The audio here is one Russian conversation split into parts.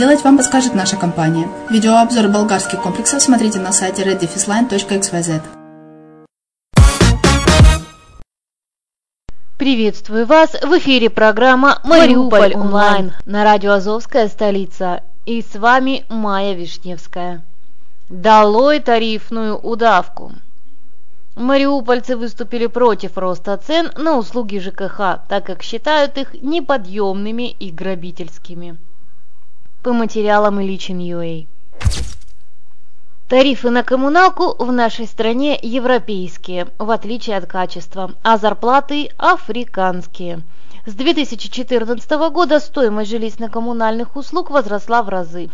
вам подскажет наша компания. Видеообзор болгарских комплексов смотрите на сайте reddefisline.xyz. Приветствую вас! В эфире программа «Мариуполь онлайн» на радио «Азовская столица». И с вами Майя Вишневская. Долой тарифную удавку! Мариупольцы выступили против роста цен на услуги ЖКХ, так как считают их неподъемными и грабительскими. По материалам Ильич Ньюэй. Тарифы на коммуналку в нашей стране европейские, в отличие от качества, а зарплаты африканские. С 2014 года стоимость жилищно-коммунальных услуг возросла в разы.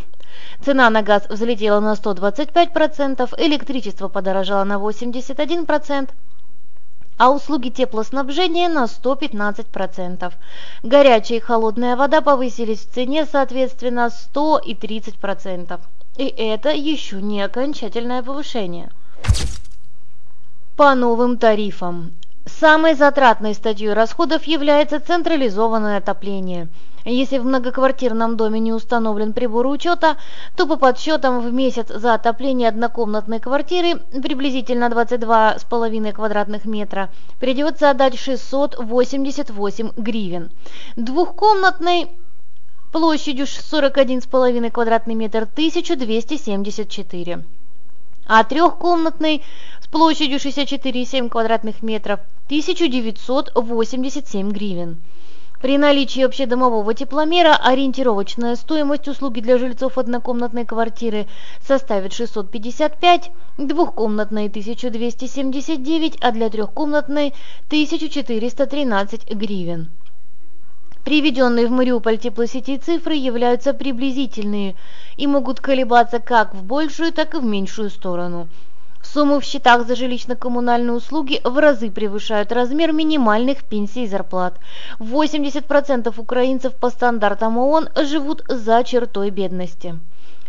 Цена на газ взлетела на 125%, электричество подорожало на 81%, а услуги теплоснабжения на 115%. Горячая и холодная вода повысились в цене соответственно 100 и 30%. И это еще не окончательное повышение. По новым тарифам. Самой затратной статьей расходов является централизованное отопление. Если в многоквартирном доме не установлен прибор учета, то по подсчетам в месяц за отопление однокомнатной квартиры, приблизительно 22,5 квадратных метра, придется отдать 688 гривен. Двухкомнатной площадью 41,5 квадратный метр 1274, а трехкомнатной с площадью 64,7 квадратных метров 1987 гривен. При наличии общедомового тепломера ориентировочная стоимость услуги для жильцов однокомнатной квартиры составит 655, двухкомнатной 1279, а для трехкомнатной 1413 гривен. Приведенные в Мариуполь теплосети цифры являются приблизительные и могут колебаться как в большую, так и в меньшую сторону. Суммы в счетах за жилищно-коммунальные услуги в разы превышают размер минимальных пенсий и зарплат. 80% украинцев по стандартам ООН живут за чертой бедности.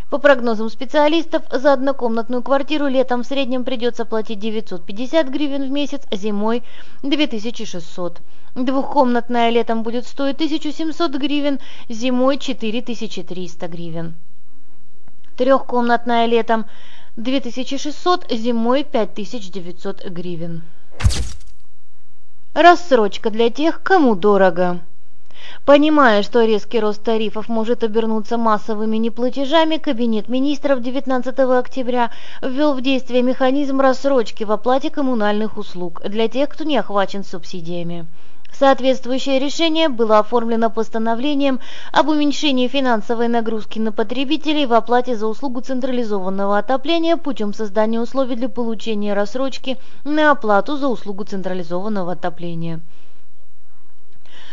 По прогнозам специалистов, за однокомнатную квартиру летом в среднем придется платить 950 гривен в месяц, зимой 2600. Двухкомнатная летом будет стоить 1700 гривен, зимой 4300 гривен. Трехкомнатная летом 2600, зимой 5900 гривен. Рассрочка для тех, кому дорого. Понимая, что резкий рост тарифов может обернуться массовыми неплатежами, Кабинет министров 19 октября ввел в действие механизм рассрочки в оплате коммунальных услуг для тех, кто не охвачен субсидиями. Соответствующее решение было оформлено постановлением об уменьшении финансовой нагрузки на потребителей в оплате за услугу централизованного отопления путем создания условий для получения рассрочки на оплату за услугу централизованного отопления.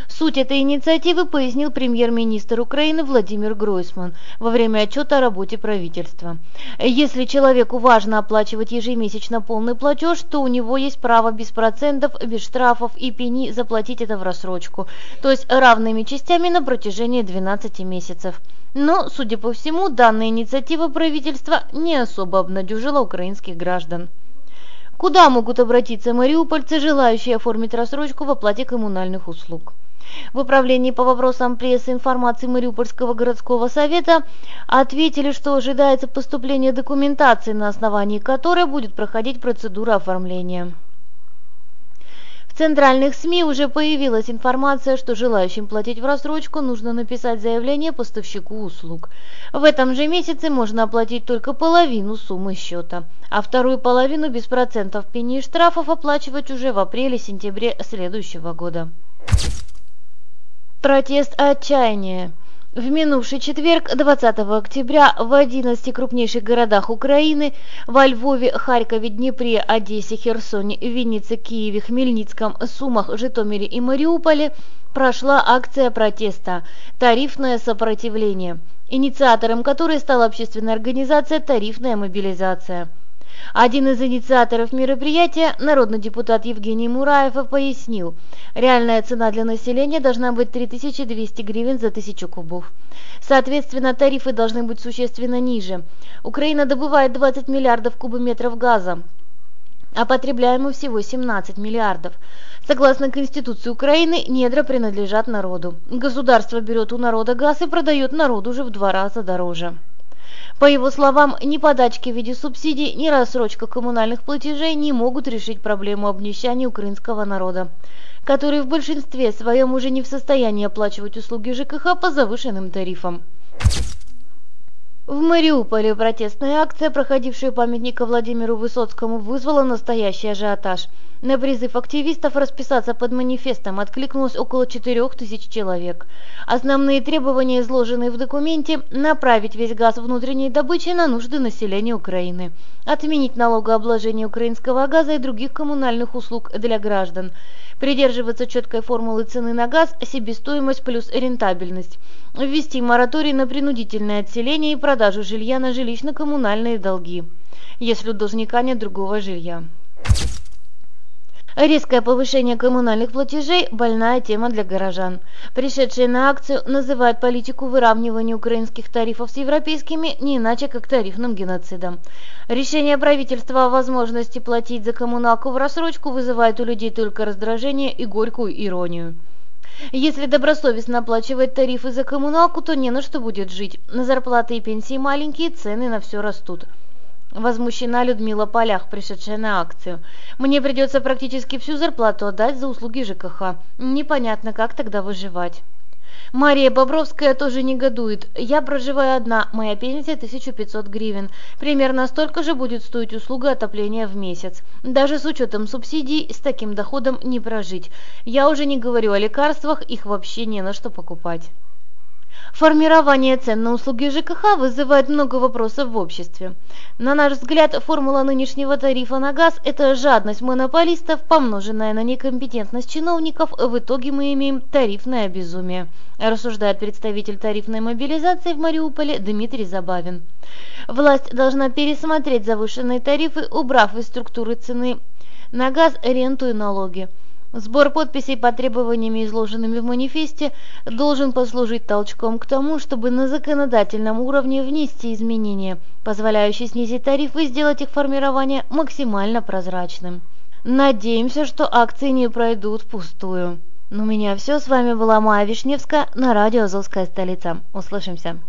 Суть этой инициативы пояснил премьер-министр Украины Владимир Гройсман во время отчета о работе правительства. Если человеку важно оплачивать ежемесячно полный платеж, то у него есть право без процентов, без штрафов и пени заплатить это в рассрочку, то есть равными частями на протяжении 12 месяцев. Но, судя по всему, данная инициатива правительства не особо обнадежила украинских граждан. Куда могут обратиться мариупольцы, желающие оформить рассрочку в оплате коммунальных услуг? В управлении по вопросам прессы и информации Мариупольского городского совета ответили, что ожидается поступление документации, на основании которой будет проходить процедура оформления. В центральных СМИ уже появилась информация, что желающим платить в рассрочку нужно написать заявление поставщику услуг. В этом же месяце можно оплатить только половину суммы счета, а вторую половину без процентов пени и штрафов оплачивать уже в апреле-сентябре следующего года. Протест отчаяния. В минувший четверг, 20 октября, в 11 крупнейших городах Украины – во Львове, Харькове, Днепре, Одессе, Херсоне, Виннице, Киеве, Хмельницком, Сумах, Житомире и Мариуполе – прошла акция протеста «Тарифное сопротивление», инициатором которой стала общественная организация «Тарифная мобилизация». Один из инициаторов мероприятия, народный депутат Евгений Мураев, пояснил, реальная цена для населения должна быть 3200 гривен за тысячу кубов. Соответственно, тарифы должны быть существенно ниже. Украина добывает 20 миллиардов кубометров газа, а потребляем всего 17 миллиардов. Согласно Конституции Украины, недра принадлежат народу. Государство берет у народа газ и продает народу уже в два раза дороже. По его словам, ни подачки в виде субсидий, ни рассрочка коммунальных платежей не могут решить проблему обнищания украинского народа, который в большинстве своем уже не в состоянии оплачивать услуги ЖКХ по завышенным тарифам. В Мариуполе протестная акция, проходившая памятника Владимиру Высоцкому, вызвала настоящий ажиотаж. На призыв активистов расписаться под манифестом откликнулось около 4000 человек. Основные требования, изложенные в документе, направить весь газ внутренней добычи на нужды населения Украины, отменить налогообложение украинского газа и других коммунальных услуг для граждан, придерживаться четкой формулы цены на газ, себестоимость плюс рентабельность, ввести мораторий на принудительное отселение и продажу жилья на жилищно-коммунальные долги, если у должника нет другого жилья. Резкое повышение коммунальных платежей – больная тема для горожан. Пришедшие на акцию называют политику выравнивания украинских тарифов с европейскими не иначе как тарифным геноцидом. Решение правительства о возможности платить за коммуналку в рассрочку вызывает у людей только раздражение и горькую иронию. Если добросовестно оплачивать тарифы за коммуналку, то не на что будет жить. На зарплаты и пенсии маленькие, цены на все растут. Возмущена Людмила Полях, пришедшая на акцию. «Мне придется практически всю зарплату отдать за услуги ЖКХ. Непонятно, как тогда выживать». Мария Бобровская тоже негодует. «Я проживаю одна, моя пенсия 1500 гривен. Примерно столько же будет стоить услуга отопления в месяц. Даже с учетом субсидий с таким доходом не прожить. Я уже не говорю о лекарствах, их вообще не на что покупать». Формирование цен на услуги ЖКХ вызывает много вопросов в обществе. На наш взгляд, формула нынешнего тарифа на газ – это жадность монополистов, помноженная на некомпетентность чиновников, в итоге мы имеем тарифное безумие, рассуждает представитель тарифной мобилизации в Мариуполе Дмитрий Забавин. Власть должна пересмотреть завышенные тарифы, убрав из структуры цены на газ ренту и налоги. Сбор подписей по требованиям, изложенными в манифесте, должен послужить толчком к тому, чтобы на законодательном уровне внести изменения, позволяющие снизить тарифы и сделать их формирование максимально прозрачным. Надеемся, что акции не пройдут впустую. Ну, у меня все. С вами была Майя Вишневская на радио «Азовская столица». Услышимся.